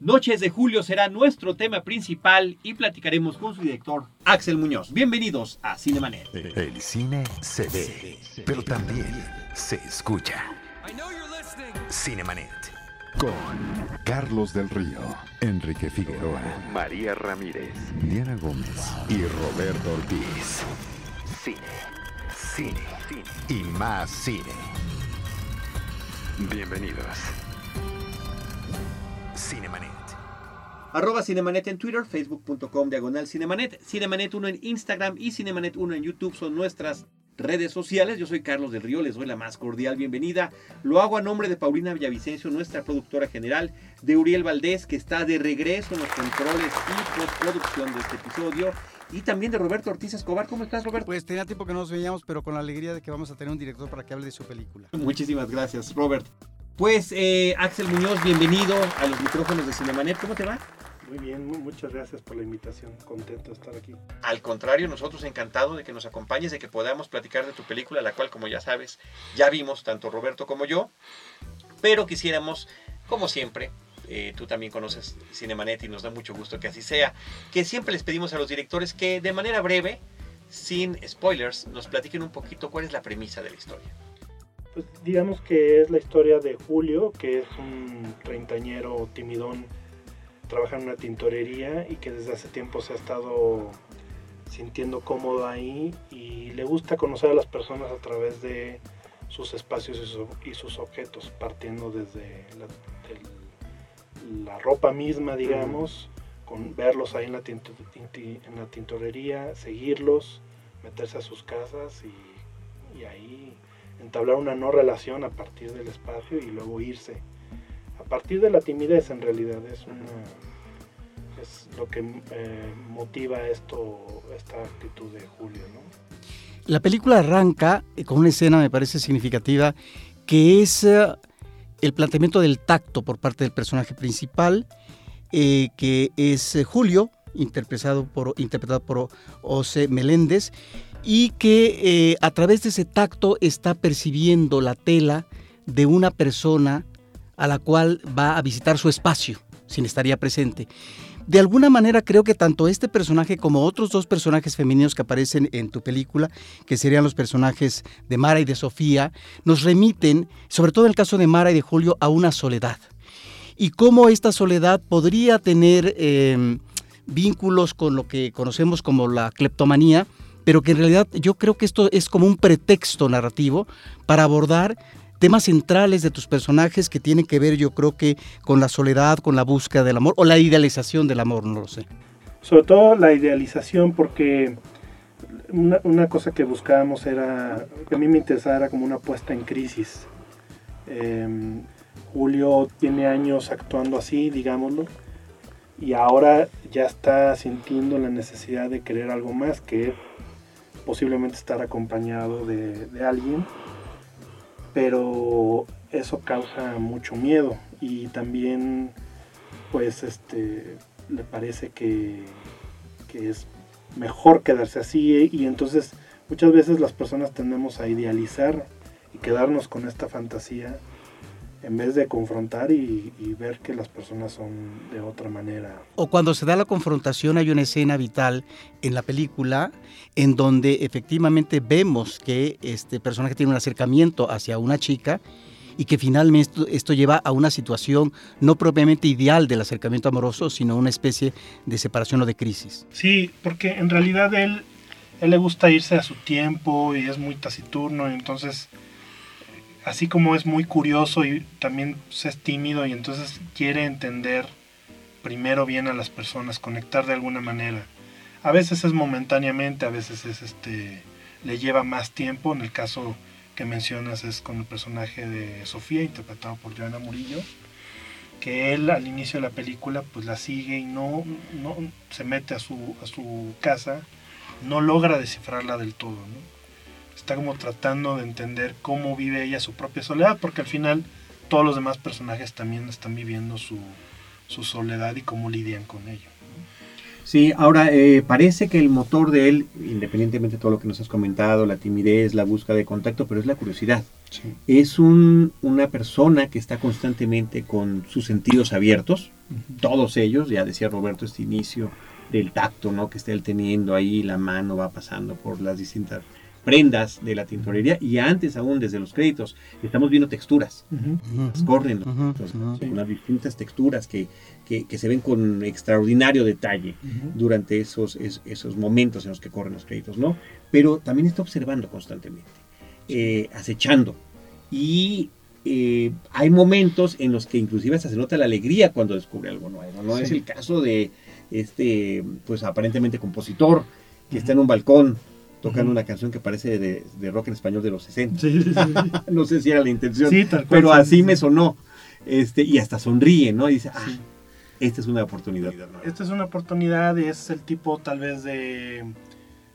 Noches de Julio será nuestro tema principal y platicaremos con su director, Axel Muñoz. Bienvenidos a Cinemanet. El cine se ve, pero también se escucha. Cinemanet. Con Carlos del Río, Enrique Figueroa, María Ramírez, Diana Gómez y Roberto Ortiz. Cine, cine, cine y más cine. Bienvenidos. Cinemanet. Arroba Cinemanet en Twitter, facebook.com diagonal Cinemanet, Cinemanet 1 en Instagram y Cinemanet 1 en YouTube son nuestras redes sociales. Yo soy Carlos del Río, les doy la más cordial bienvenida. Lo hago a nombre de Paulina Villavicencio, nuestra productora general, de Uriel Valdés, que está de regreso en los controles y postproducción de este episodio. Y también de Roberto Ortiz Escobar. ¿Cómo estás, Roberto? Pues tenía tiempo que no nos veíamos, pero con la alegría de que vamos a tener un director para que hable de su película. Muchísimas gracias, Robert. Pues eh, Axel Muñoz, bienvenido a los micrófonos de Cinemanet. ¿Cómo te va? Muy bien, muchas gracias por la invitación. Contento de estar aquí. Al contrario, nosotros encantados de que nos acompañes, de que podamos platicar de tu película, la cual, como ya sabes, ya vimos tanto Roberto como yo. Pero quisiéramos, como siempre, eh, tú también conoces Cinemanet y nos da mucho gusto que así sea, que siempre les pedimos a los directores que de manera breve, sin spoilers, nos platiquen un poquito cuál es la premisa de la historia. Pues digamos que es la historia de Julio, que es un treintañero timidón trabaja en una tintorería y que desde hace tiempo se ha estado sintiendo cómodo ahí y le gusta conocer a las personas a través de sus espacios y, sus objetos, partiendo desde la, ropa misma, digamos, con verlos ahí en la, en la tintorería, seguirlos, meterse a sus casas y, y ahí entablar una no relación a partir del espacio y luego irse a partir de la timidez en realidad es una lo que eh, motiva esto esta actitud de Julio ¿no? la película arranca con una escena me parece significativa que es eh, el planteamiento del tacto por parte del personaje principal eh, que es Julio interpretado por interpretado por José Meléndez y que a través de ese tacto está percibiendo la tela de una persona a la cual va a visitar su espacio, sin estaría presente. De alguna manera creo que tanto este personaje como otros dos personajes femeninos que aparecen en tu película, que serían los personajes de Mara y de Sofía, nos remiten, sobre todo en el caso de Mara y de Julio, a una soledad. Y cómo esta soledad podría tener em, vínculos con lo que conocemos como la cleptomanía, pero que en realidad yo creo que esto es como un pretexto narrativo para abordar temas centrales de tus personajes que tienen que ver, yo creo que con la soledad, con la búsqueda del amor o la idealización del amor, no lo sé. Sobre todo la idealización, porque una, cosa que buscábamos era, que a mí me interesaba era como una puesta en crisis. Em, Julio tiene años actuando así, digámoslo, y ahora ya está sintiendo la necesidad de querer algo más que posiblemente estar acompañado de, alguien pero eso causa mucho miedo. Y también pues este le parece que, que es mejor quedarse así y entonces muchas veces las personas tendemos a idealizar y quedarnos con esta fantasía en vez de confrontar y, ver que las personas son de otra manera. O cuando se da la confrontación hay una escena vital en la película en donde efectivamente vemos que este personaje tiene un acercamiento hacia una chica y que finalmente esto, lleva a una situación no propiamente ideal del acercamiento amoroso, sino una especie de separación o de crisis. Sí, porque en realidad él, él le gusta irse a su tiempo y es muy taciturno y entonces así como es muy curioso y también es tímido y entonces quiere entender primero bien a las personas, conectar de alguna manera. A veces es momentáneamente, a veces es este le lleva más tiempo, en el caso que mencionas es con el personaje de Sofía interpretado por Joana Murillo, que él al inicio de la película pues la sigue y no, no se mete a su, a su casa, no logra descifrarla del todo, ¿no? Está como tratando de entender cómo vive ella su propia soledad, porque al final todos los demás personajes también están viviendo su, soledad y cómo lidian con ello. Sí, ahora eh, parece que el motor de él, independientemente de todo lo que nos has comentado, la timidez, la búsqueda de contacto, pero es la curiosidad. Es un, una persona que está constantemente con sus sentidos abiertos, todos ellos, ya decía Roberto, este inicio del tacto, ¿no? Que está él teniendo ahí, la mano va pasando por las distintas prendas de la tintorería y antes aún desde los créditos. Estamos viendo texturas, corren unas distintas texturas que, que, se ven con extraordinario detalle durante esos, esos momentos en los que corren los créditos, ¿no? Pero también está observando constantemente, eh, acechando. Y eh, hay momentos en los que inclusive hasta se nota la alegría cuando descubre algo nuevo, ¿no? Es el caso de este, pues aparentemente compositor, que está en un balcón tocando una canción que parece de, rock en español de los 60. no sé si era la intención, pero así me sonó. Este, y hasta sonríe, ¿no? Y dice, ah, esta es una oportunidad. Esta es una oportunidad y es el tipo tal vez de...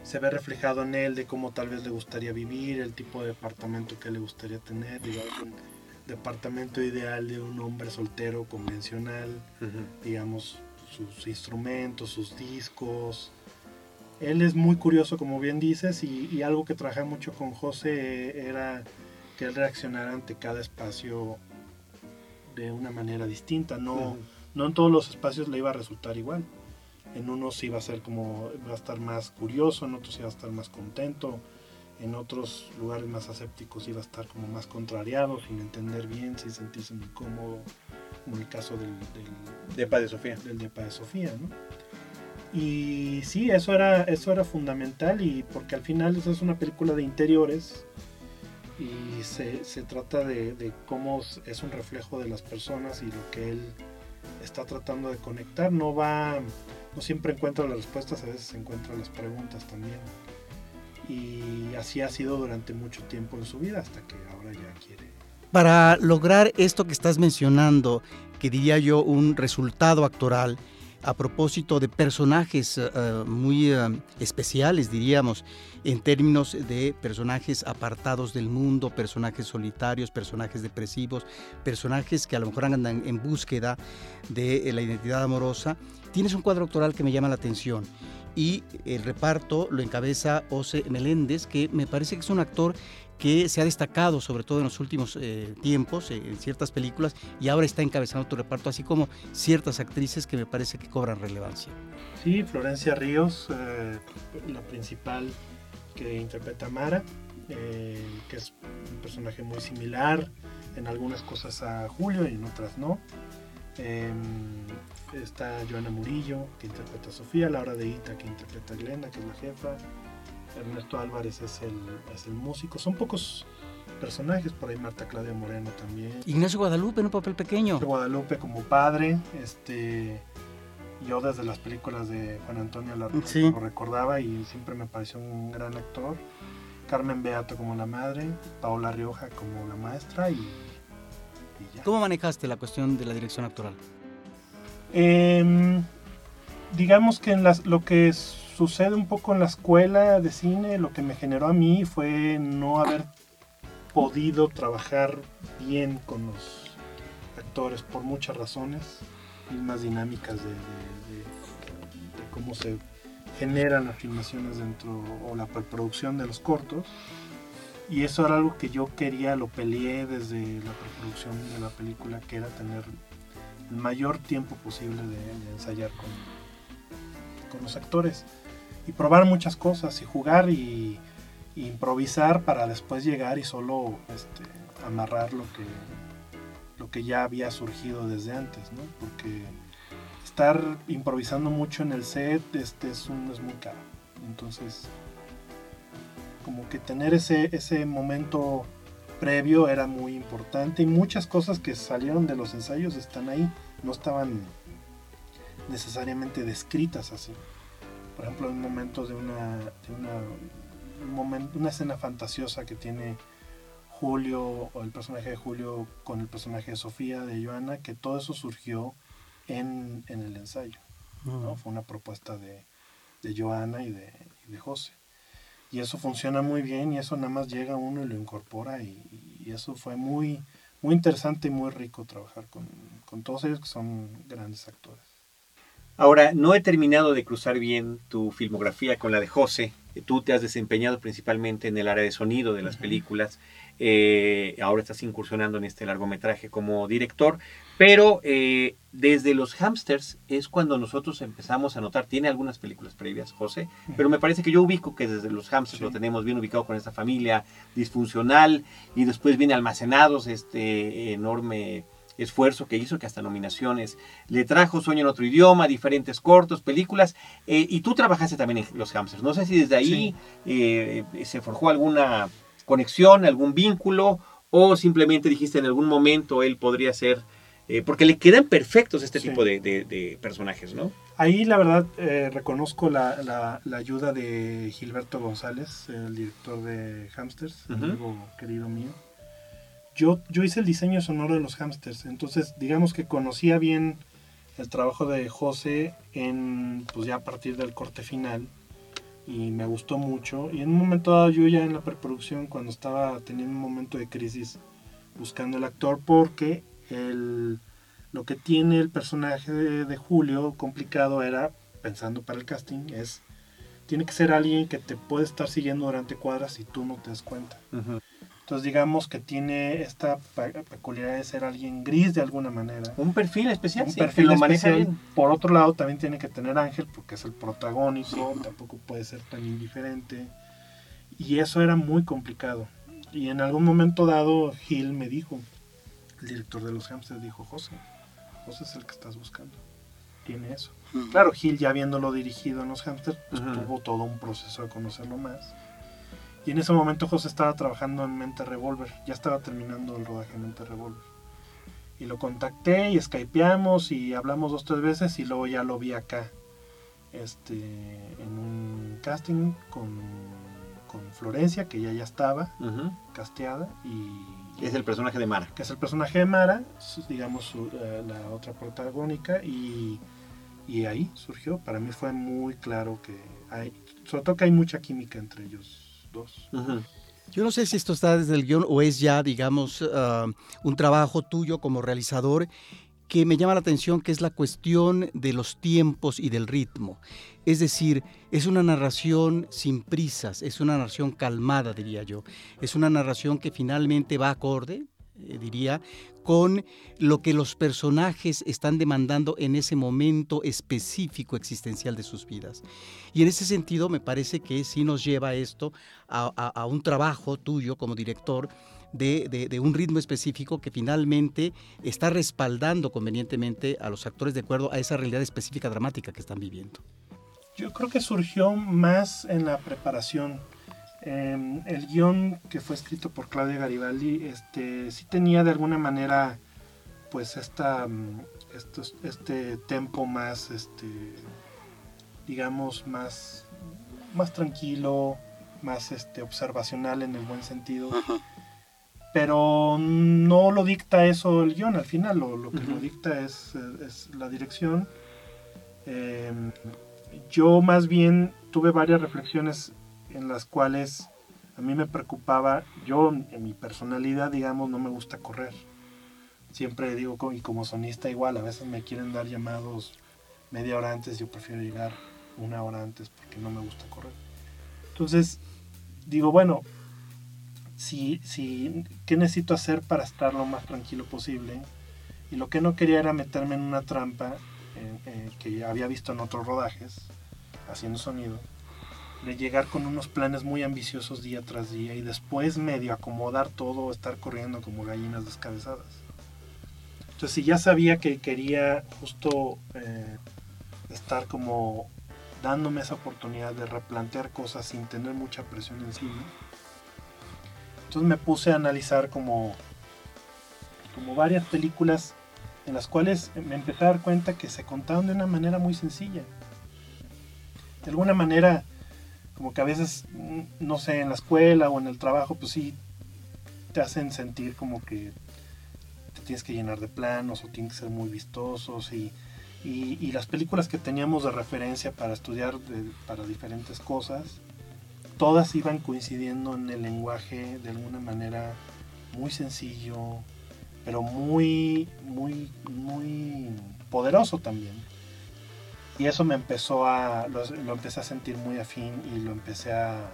Se ve reflejado en él de cómo tal vez le gustaría vivir, el tipo de departamento que le gustaría tener, digamos, un departamento ideal de un hombre soltero convencional, digamos, sus instrumentos, sus discos. Él es muy curioso, como bien dices, y, algo que trabajé mucho con José era que él reaccionara ante cada espacio de una manera distinta. No, no en todos los espacios le iba a resultar igual. En unos iba a ser como, va a estar más curioso, en otros iba a estar más contento, en otros lugares más asépticos iba a estar como más contrariado, sin entender bien, sin sentirse muy cómodo como el caso del, del depa de Sofía. Del depa de Sofía, ¿no? Y sí, eso era, eso era fundamental y porque al final eso es una película de interiores y se, se trata de, de, cómo es un reflejo de las personas y lo que él está tratando de conectar. No va, no siempre encuentra las respuestas, a veces encuentra las preguntas también. Y así ha sido durante mucho tiempo en su vida hasta que ahora ya quiere para lograr esto que estás mencionando, que diría yo un resultado actoral, a propósito de personajes eh, eh, muy eh, especiales, diríamos, en términos de personajes apartados del mundo, personajes solitarios, personajes depresivos, personajes que a lo mejor andan en búsqueda de la identidad amorosa. Tienes un cuadro actoral que me llama la atención y el reparto lo encabeza Ose Meléndez, que me parece que es un actor que se ha destacado sobre todo en los últimos eh, tiempos eh, en ciertas películas y ahora está encabezando tu reparto, así como ciertas actrices que me parece que cobran relevancia. Sí, Florencia Ríos, eh, la principal que interpreta a Mara, que es un personaje muy similar en algunas cosas a Julio y en otras no. Em, está Joana Murillo, que interpreta a Sofía, Laura de Ita, que interpreta a Glenda, que es la jefa. Ernesto Álvarez es el, es el músico. Son pocos personajes, por ahí Marta Claudia Moreno también. Ignacio Guadalupe en un papel pequeño. Guadalupe como padre, este yo desde las películas de Juan Antonio lo, recordaba y siempre me pareció un gran actor. Carmen Beato como la madre, Paola Rioja como la maestra y, ya. ¿Cómo manejaste la cuestión de la dirección actoral? Em, digamos que en las, lo que es sucede un poco en la escuela de cine, lo que me generó a mí fue no haber podido trabajar bien con los actores por muchas razones, mismas dinámicas de, cómo se generan las filmaciones dentro o la preproducción de los cortos. Y eso era algo que yo quería, lo peleé desde la preproducción de la película, que era tener el mayor tiempo posible de, ensayar con, con los actores y probar muchas cosas y jugar y, improvisar para después llegar y solo este, amarrar lo que, lo que ya había surgido desde antes, ¿no? Porque estar improvisando mucho en el set este, es, es muy caro. Entonces, como que tener ese, ese momento previo era muy importante y muchas cosas que salieron de los ensayos están ahí, no estaban necesariamente descritas así por ejemplo, en momentos de una, de una, una escena fantasiosa que tiene Julio o el personaje de Julio con el personaje de Sofía, de Joana, que todo eso surgió en, el ensayo. ¿no? Fue una propuesta de, de Joana y de, de, José. Y eso funciona muy bien y eso nada más llega uno y lo incorpora y, y eso fue muy, muy interesante y muy rico trabajar con, con todos ellos que son grandes actores. Ahora, no he terminado de cruzar bien tu filmografía con la de José. Tú te has desempeñado principalmente en el área de sonido de las películas. Eh, ahora estás incursionando en este largometraje como director. Pero eh, desde los hamsters es cuando nosotros empezamos a notar, tiene algunas películas previas, José, pero me parece que yo ubico que desde los hamsters lo tenemos bien ubicado con esta familia disfuncional y después viene Almacenados, este enorme esfuerzo que hizo, que hasta nominaciones le trajo, Sueño en otro idioma, diferentes cortos, películas, eh, y tú trabajaste también en los hamsters. No sé si desde ahí eh, se forjó alguna conexión, algún vínculo, o simplemente dijiste en algún momento él podría ser eh, porque le quedan perfectos este tipo de, personajes, ¿no? Ahí la verdad reconozco la, ayuda de Gilberto González, el director de Hamsters, amigo querido mío. Yo, yo hice el diseño sonoro de los Hamsters, entonces digamos que conocía bien el trabajo de José en, pues ya a partir del corte final y me gustó mucho. Y en un momento dado yo ya en la preproducción, cuando estaba teniendo un momento de crisis buscando el actor, porque el, lo que tiene el personaje de, Julio complicado era, pensando para el casting, es, tiene que ser alguien que te puede estar siguiendo durante cuadras y tú no te das cuenta. Entonces digamos que tiene esta peculiaridad de ser alguien gris de alguna manera. Un perfil especial. Un perfil lo especial. Por otro lado también tiene que tener ángel porque es el protagónico, tampoco puede ser tan indiferente. Y eso era muy complicado. Y en algún momento dado Gil me dijo, el director de los hamsters dijo, José, José es el que estás buscando. Tiene eso. Claro, Gil ya habiéndolo dirigido en los hamsters, pues tuvo todo un proceso de conocerlo más. Y en ese momento José estaba trabajando en Mente Revolver, ya estaba terminando el rodaje en Mente Revolver. Y lo contacté y skypeamos y hablamos dos tres veces y luego ya lo vi acá. Este, en un casting con, con Florencia, que ya ya estaba casteada y es el personaje de Mara. Que es el personaje de Mara, digamos, eh, la otra protagónica, y, y, ahí surgió. Para mí fue muy claro que hay, sobre todo que hay mucha química entre ellos dos. Yo no sé si esto está desde el guion o es ya, digamos, ah, un trabajo tuyo como realizador que me llama la atención, que es la cuestión de los tiempos y del ritmo. Es decir, es una narración sin prisas, es una narración calmada, diría yo. Es una narración que finalmente va acorde, eh, diría, con lo que los personajes están demandando en ese momento específico existencial de sus vidas. Y en ese sentido me parece que sí nos lleva esto a un trabajo tuyo como director de, un ritmo específico que finalmente está respaldando convenientemente a los actores de acuerdo a esa realidad específica dramática que están viviendo. Yo creo que surgió más en la preparación. Em, el guion que fue escrito por Claudia Garibaldi este, sí tenía de alguna manera pues esta, mm, este tempo más, este, digamos, más, más tranquilo, más este, observacional en el buen sentido. Pero no lo dicta eso el guion al final, lo, que lo dicta es, la dirección. Em, yo más bien tuve varias reflexiones en las cuales a mí me preocupaba, yo en mi personalidad, digamos, no me gusta correr. Siempre digo, y como sonista igual, a veces me quieren dar llamados media hora antes, yo prefiero llegar una hora antes porque no me gusta correr. Entonces, digo, bueno, si, si, qué necesito hacer para estar lo más tranquilo posible. Y lo que no quería era meterme en una trampa eh, eh, que había visto en otros rodajes, haciendo sonido, de llegar con unos planes muy ambiciosos día tras día y después medio acomodar todo, estar corriendo como gallinas descabezadas. Entonces si ya sabía que quería justo eh, estar como dándome esa oportunidad de replantear cosas sin tener mucha presión encima, entonces me puse a analizar como, como varias películas en las cuales me empecé a dar cuenta que se contaban de una manera muy sencilla. De alguna manera, como que a veces, mm, no sé, en la escuela o en el trabajo, pues sí, te hacen sentir como que te tienes que llenar de planos o tienes que ser muy vistosos y, y, las películas que teníamos de referencia para estudiar para diferentes cosas, todas iban coincidiendo en el lenguaje de alguna manera muy sencillo, pero muy, muy, muy poderoso también. Y eso me empezó a, lo, empecé a sentir muy afín y lo empecé a,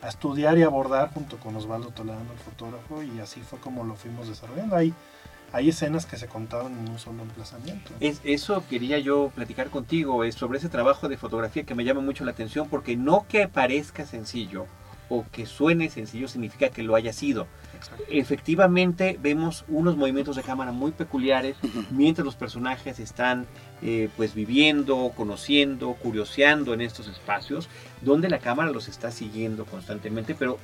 a estudiar y abordar junto con Osvaldo Toledano, el fotógrafo, y así fue como lo fuimos desarrollando. Hay, hay escenas que se contaban en un solo emplazamiento. Es, eso quería yo platicar contigo, es sobre ese trabajo de fotografía que me llama mucho la atención, porque no que parezca sencillo o que suene sencillo significa que lo haya sido. Efectivamente vemos unos movimientos de cámara muy peculiares mientras los personajes están eh, pues viviendo, conociendo, curioseando en estos espacios donde la cámara los está siguiendo constantemente, pero,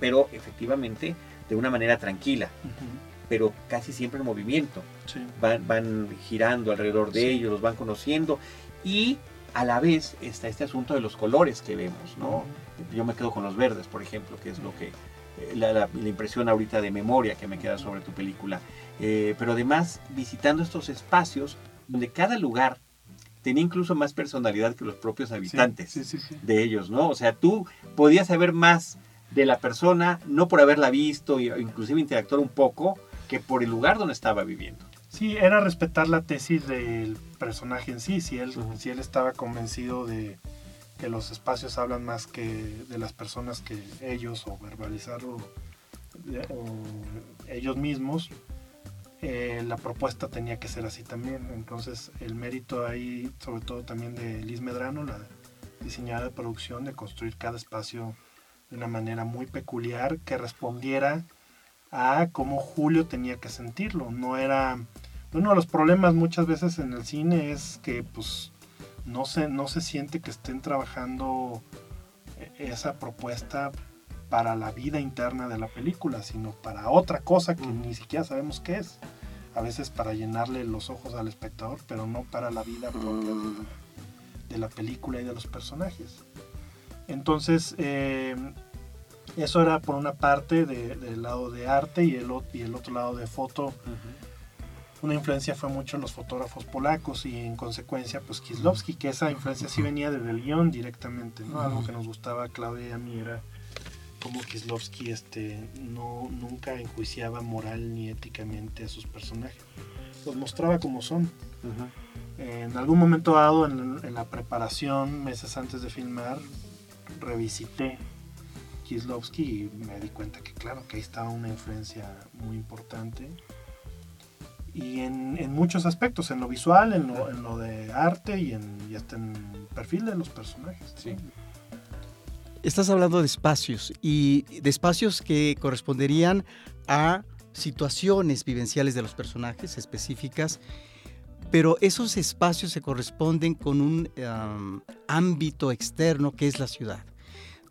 pero efectivamente de una manera tranquila. pero casi siempre en movimiento. Van, van, girando alrededor de ellos, los van conociendo y a la vez está este asunto de los colores que vemos, ¿no? Yo me quedo con los verdes, por ejemplo, que es lo que eh, la, impresión ahorita de memoria que me queda sobre tu película. Eh, pero además visitando estos espacios donde cada lugar tenía incluso más personalidad que los propios habitantes de ellos, ¿no? O sea, tú podías saber más de la persona, no por haberla visto, inclusive interactuar un poco, que por el lugar donde estaba viviendo. Sí, era respetar la tesis del personaje en sí, si él, si él estaba convencido de, que los espacios hablan más que de las personas que ellos o verbalizarlo ellos mismos, eh, la propuesta tenía que ser así también. Entonces el mérito ahí, sobre todo también de Liz Medrano, la diseñadora de producción, de construir cada espacio de una manera muy peculiar que respondiera a cómo Julio tenía que sentirlo. No era uno de los problemas muchas veces en el cine es que pues no se, no se siente que estén trabajando eh, esa propuesta para la vida interna de la película, sino para otra cosa que ni siquiera sabemos qué es. A veces para llenarle los ojos al espectador, pero no para la vida propia de, la película y de los personajes. Entonces, eh, eso era por una parte del lado de arte y el, y el otro lado de foto una influencia fue mucho en los fotógrafos polacos y en consecuencia pues Kieslowski, que esa influencia sí venía del guion directamente, ¿no? Algo que nos gustaba a Claudia y a mí era como Kieslowski este, no, nunca enjuiciaba moral ni éticamente a sus personajes, los mostraba como son. En algún momento dado en, la preparación, meses antes de filmar, revisité Kieslowski y me di cuenta que claro, que ahí estaba una influencia muy importante y en, muchos aspectos, en lo visual, en lo, de arte y, en, hasta en el perfil de los personajes. Estás hablando de espacios y de espacios que corresponderían a situaciones vivenciales de los personajes específicas, pero esos espacios se corresponden con un ámbito externo que es la ciudad.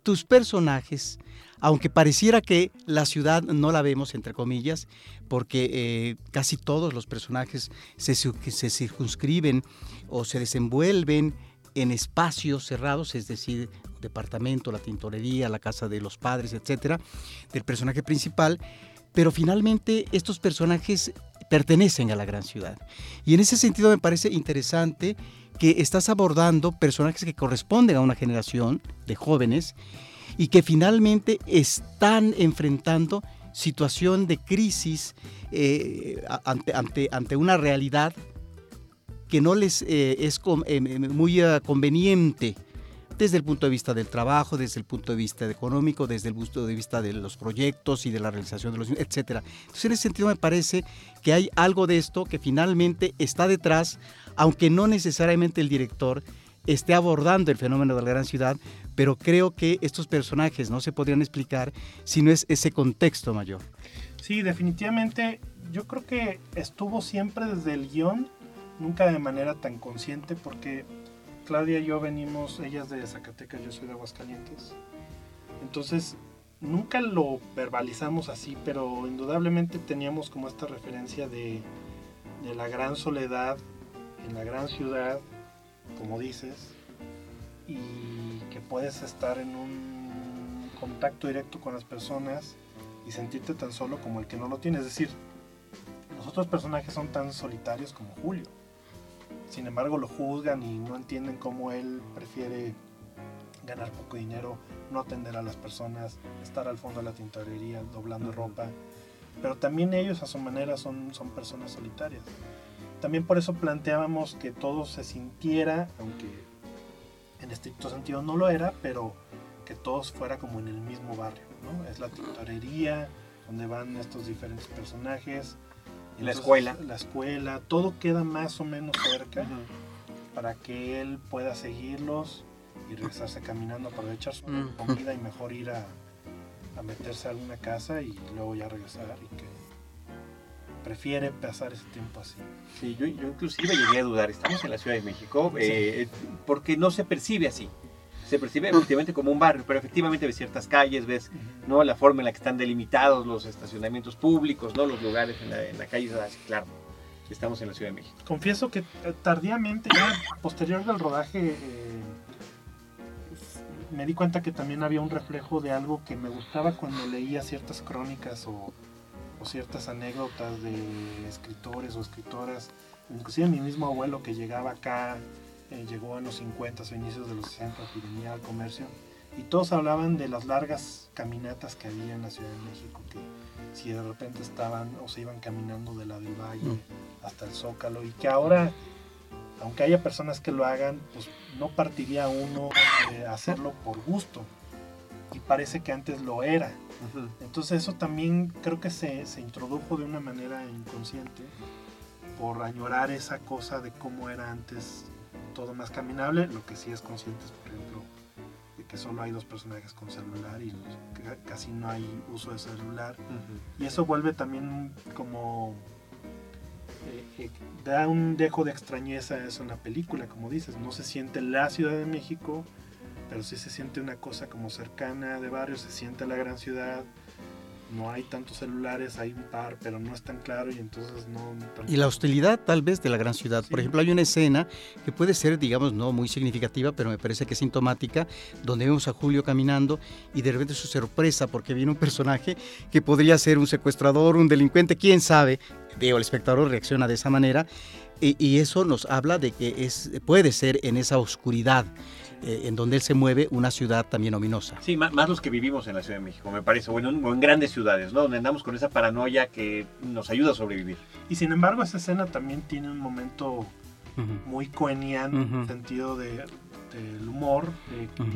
Tus personajes aunque pareciera que la ciudad no la vemos, entre comillas, porque eh, casi todos los personajes se, se circunscriben o se desenvuelven en espacios cerrados, es decir, departamento, la tintorería, la casa de los padres, etcétera, del personaje principal, pero finalmente estos personajes pertenecen a la gran ciudad. Y en ese sentido me parece interesante que estás abordando personajes que corresponden a una generación de jóvenes y que finalmente están enfrentando situación de crisis eh, ante, ante, ante, una realidad que no les eh, es eh, muy conveniente desde el punto de vista del trabajo, desde el punto de vista económico, desde el punto de vista de los proyectos y de la realización de los etcétera. Entonces, en ese sentido me parece que hay algo de esto que finalmente está detrás, aunque no necesariamente el director esté abordando el fenómeno de la gran ciudad, pero creo que estos personajes no se podrían explicar si no es ese contexto mayor. Sí, definitivamente yo creo que estuvo siempre desde el guion, nunca de manera tan consciente, porque Claudia y yo venimos, ella es de Zacatecas, yo soy de Aguascalientes. Entonces, nunca lo verbalizamos así, pero indudablemente teníamos como esta referencia de, de la gran soledad en la gran ciudad, como dices, y que puedes estar en un contacto directo con las personas y sentirte tan solo como el que no lo tiene. Es decir, los otros personajes son tan solitarios como Julio. Sin embargo, lo juzgan y no entienden cómo él prefiere ganar poco dinero, no atender a las personas, estar al fondo de la tintorería doblando ropa. Pero también ellos a su manera son, son personas solitarias. también por eso planteábamos que todo se sintiera, aunque en estricto sentido no lo era, pero que todos fuera como en el mismo barrio, ¿no? Es la tintorería, donde van estos diferentes personajes. La escuela. La escuela, todo queda más o menos cerca para que él pueda seguirlos y regresarse caminando, aprovechar su comida y mejor ir a, a meterse a alguna casa y luego ya regresar y que prefiere pasar ese tiempo así. Sí, yo, yo inclusive llegué a dudar, estamos en la Ciudad de México, eh, porque no se percibe así. Se percibe efectivamente como un barrio, pero efectivamente ves ciertas calles, ves ¿no? la forma en la que están delimitados los estacionamientos públicos, ¿no? los lugares en la, en la calle, así, claro, estamos en la Ciudad de México. Confieso que eh, tardíamente, ya posterior del rodaje, eh, me di cuenta que también había un reflejo de algo que me gustaba cuando leía ciertas crónicas o ciertas anécdotas de escritores o escritoras, inclusive mi mismo abuelo que llegaba acá, eh, llegó en los 50 o inicios de los 60, venía al comercio, y todos hablaban de las largas caminatas que había en la Ciudad de México, que si de repente estaban o se iban caminando de la del Valle mm. hasta el Zócalo, y que ahora, aunque haya personas que lo hagan, pues no partiría uno de hacerlo por gusto, y parece que antes lo era. Entonces eso también creo que se, se, introdujo de una manera inconsciente por añorar esa cosa de cómo era antes todo más caminable. Lo que sí es consciente es, por ejemplo, de que solo hay dos personajes con celular y casi no hay uso de celular. Y eso vuelve también como... Eh, eh, da un dejo de extrañeza a eso en la película, como dices. No se siente la Ciudad de México pero sí se siente una cosa como cercana de barrio, se siente la gran ciudad, no hay tantos celulares, hay un par, pero no es tan claro y entonces no... Y la hostilidad tal vez de la gran ciudad. Por ejemplo, hay una escena que puede ser, digamos, no muy significativa, pero me parece que es sintomática, donde vemos a Julio caminando y de repente su sorpresa porque viene un personaje que podría ser un secuestrador, un delincuente, quién sabe. Veo, el espectador reacciona de esa manera y, y eso nos habla de que es, puede ser en esa oscuridad eh, en donde él se mueve, una ciudad también ominosa. Sí, más, los que vivimos en la Ciudad de México, me parece, o en, grandes ciudades, ¿no? Donde andamos con esa paranoia que nos ayuda a sobrevivir. Y sin embargo, esa escena también tiene un momento muy coeniano, en el sentido de, del humor, de que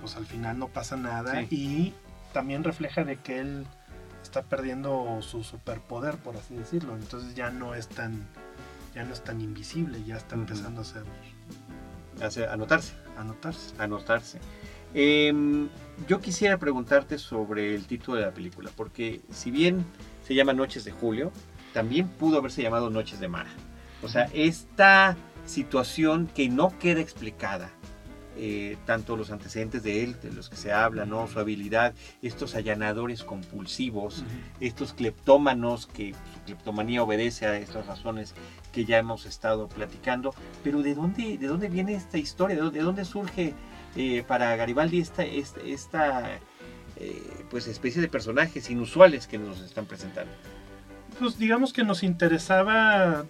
pues al final no pasa nada, y también refleja de que él está perdiendo su superpoder, por así decirlo, entonces ya no es tan, ya no es tan invisible, ya está empezando a ser anotarse. Anotarse. Anotarse. Em, yo quisiera preguntarte sobre el título de la película, porque si bien se llama Noches de Julio, también pudo haberse llamado Noches de Mara. O sea, esta situación que no queda explicada, eh, tanto los antecedentes de él, de los que se habla, ¿no? su habilidad, estos allanadores compulsivos, estos cleptómanos que su cleptomanía obedece a estas razones que ya hemos estado platicando. Pero ¿de dónde, de dónde viene esta historia? ¿De dónde, surge eh, para Garibaldi esta, esta, eh, pues especie de personajes inusuales que nos están presentando? Pues digamos que nos interesaba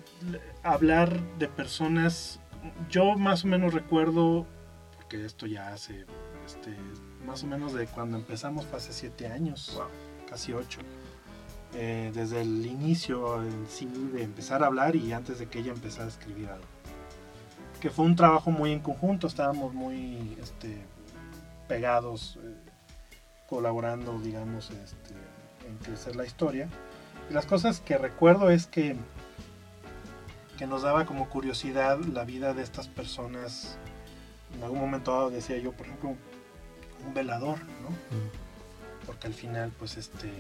hablar de personas. Yo más o menos recuerdo que esto ya hace este, más o menos de cuando empezamos, fue hace siete años, casi ocho. Eh, desde el inicio en sí de empezar a hablar y antes de que ella empezara a escribir algo. Que fue un trabajo muy en conjunto, estábamos muy este, pegados, eh, colaborando, digamos, este, en crecer la historia. Y las cosas que recuerdo es que, que nos daba como curiosidad la vida de estas personas en algún momento decía yo, por ejemplo, un velador, ¿no? Porque al final, pues, este,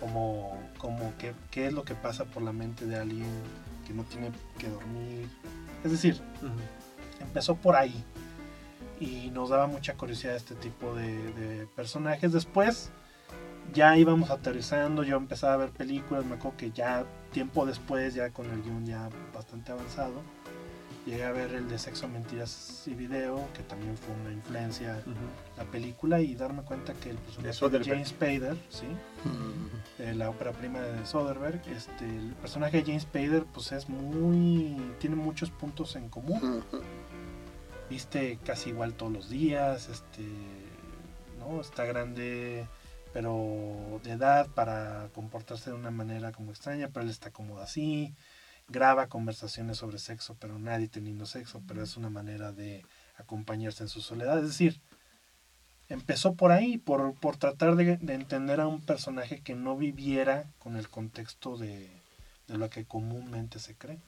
como, como qué, qué, es lo que pasa por la mente de alguien que no tiene que dormir. Es decir, empezó por ahí y nos daba mucha curiosidad este tipo de, de, personajes. Después ya íbamos aterrizando, yo empezaba a ver películas, me acuerdo que ya tiempo después, ya con el guion ya bastante avanzado, llegué a ver el de Sexo, Mentiras y Video, que también fue una influencia la película, y darme cuenta que el personaje de James Spader, ¿sí? la ópera prima de Soderbergh, este, el personaje de James Spader pues es muy... tiene muchos puntos en común. Viste casi igual todos los días, este, ¿no? Está grande pero de edad para comportarse de una manera como extraña, pero él está cómodo así graba conversaciones sobre sexo, pero nadie teniendo sexo, pero es una manera de acompañarse en su soledad. Es decir, empezó por ahí, por, por tratar de, entender a un personaje que no viviera con el contexto de, lo que comúnmente se cree.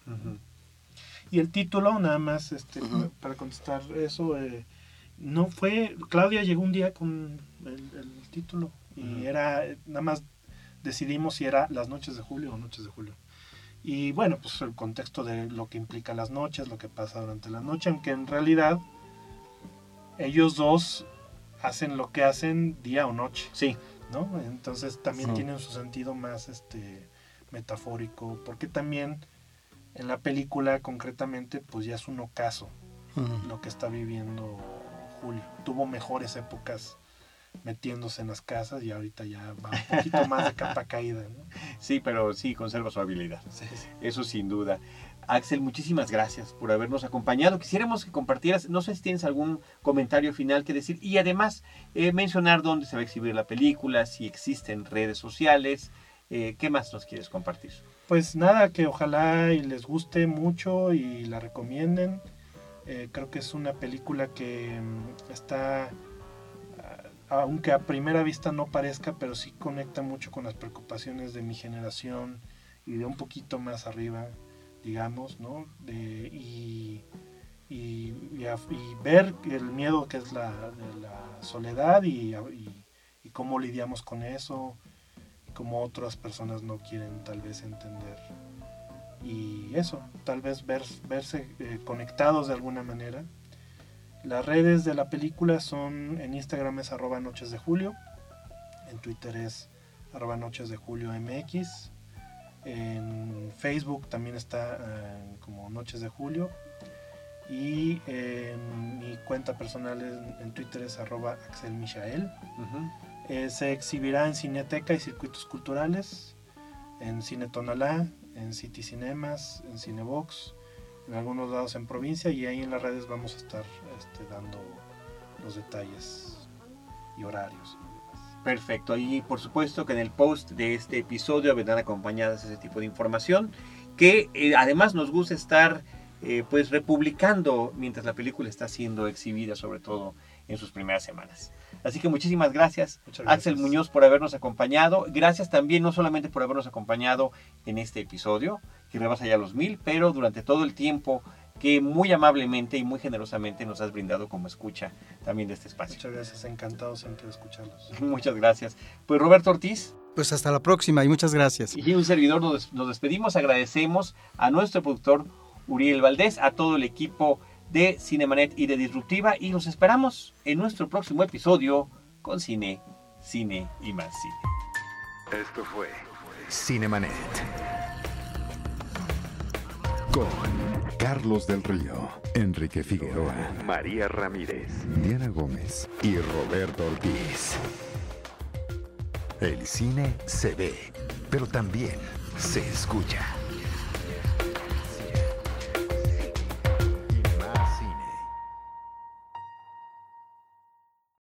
Y el título, nada más, este, para contestar eso, eh, no fue, Claudia llegó un día con el, título y era, nada más decidimos si era las noches de julio o noches de julio. Y bueno, pues el contexto de lo que implica las noches, lo que pasa durante la noche, aunque en realidad ellos dos hacen lo que hacen día o noche. Sí. ¿No? Entonces también tienen su sentido más este metafórico, porque también en la película concretamente pues ya es un ocaso lo que está viviendo Julio. Tuvo mejores épocas metiéndose en las casas y ahorita ya va un poquito más de capa caída. ¿no? Sí, pero sí conserva su habilidad. Eso sin duda. Axel, muchísimas gracias por habernos acompañado. Quisiéramos que compartieras, no sé si tienes algún comentario final que decir y además eh, mencionar dónde se va a exhibir la película, si existen redes sociales. Eh, ¿Qué más nos quieres compartir? Pues nada, que ojalá y les guste mucho y la recomienden. Eh, creo que es una película que mm, está, aunque a primera vista no parezca, pero sí conecta mucho con las preocupaciones de mi generación y de un poquito más arriba digamos, ¿no? Y, y, ver el miedo que es la, soledad y, y, cómo lidiamos con eso, cómo otras personas no quieren tal vez entender. Y eso, tal vez ver, verse eh, conectados de alguna manera. Las redes de la película son, en Instagram es arroba noches de julio, en Twitter es arroba noches de julio MX, en Facebook también está eh, como Noches de Julio. Y mi cuenta personal en, Twitter es arroba Axel eh, se exhibirá en Cineteca y Circuitos Culturales, en Cine Tonalá, en City Cinemas, en Cinebox, en algunos lados en provincia y ahí en las redes vamos a estar este, dando los detalles y horarios. Perfecto, ahí por supuesto que en el post de este episodio vendrán acompañadas ese tipo de información que eh, además nos gusta estar eh, pues republicando mientras la película está siendo exhibida sobre todo en sus primeras semanas. Así que muchísimas gracias, gracias, Axel Muñoz por habernos acompañado. Gracias también no solamente por habernos acompañado en este episodio, que rebasa ya los mil, pero durante todo el tiempo que muy amablemente y muy generosamente nos has brindado como escucha también de este espacio. Muchas gracias, encantado siempre de escucharlos. muchas gracias. Pues Roberto Ortiz. Pues hasta la próxima y muchas gracias. Y un servidor nos, nos despedimos, agradecemos a nuestro productor Uriel Valdés, a todo el equipo de Cinemanet y de Disruptiva y los esperamos en nuestro próximo episodio con Cine, Cine y más Cine. Esto fue Cinemanet con Carlos del Río, Enrique Figueroa, María Ramírez, Diana Gómez y Roberto Ortiz. El cine se ve, pero también se escucha.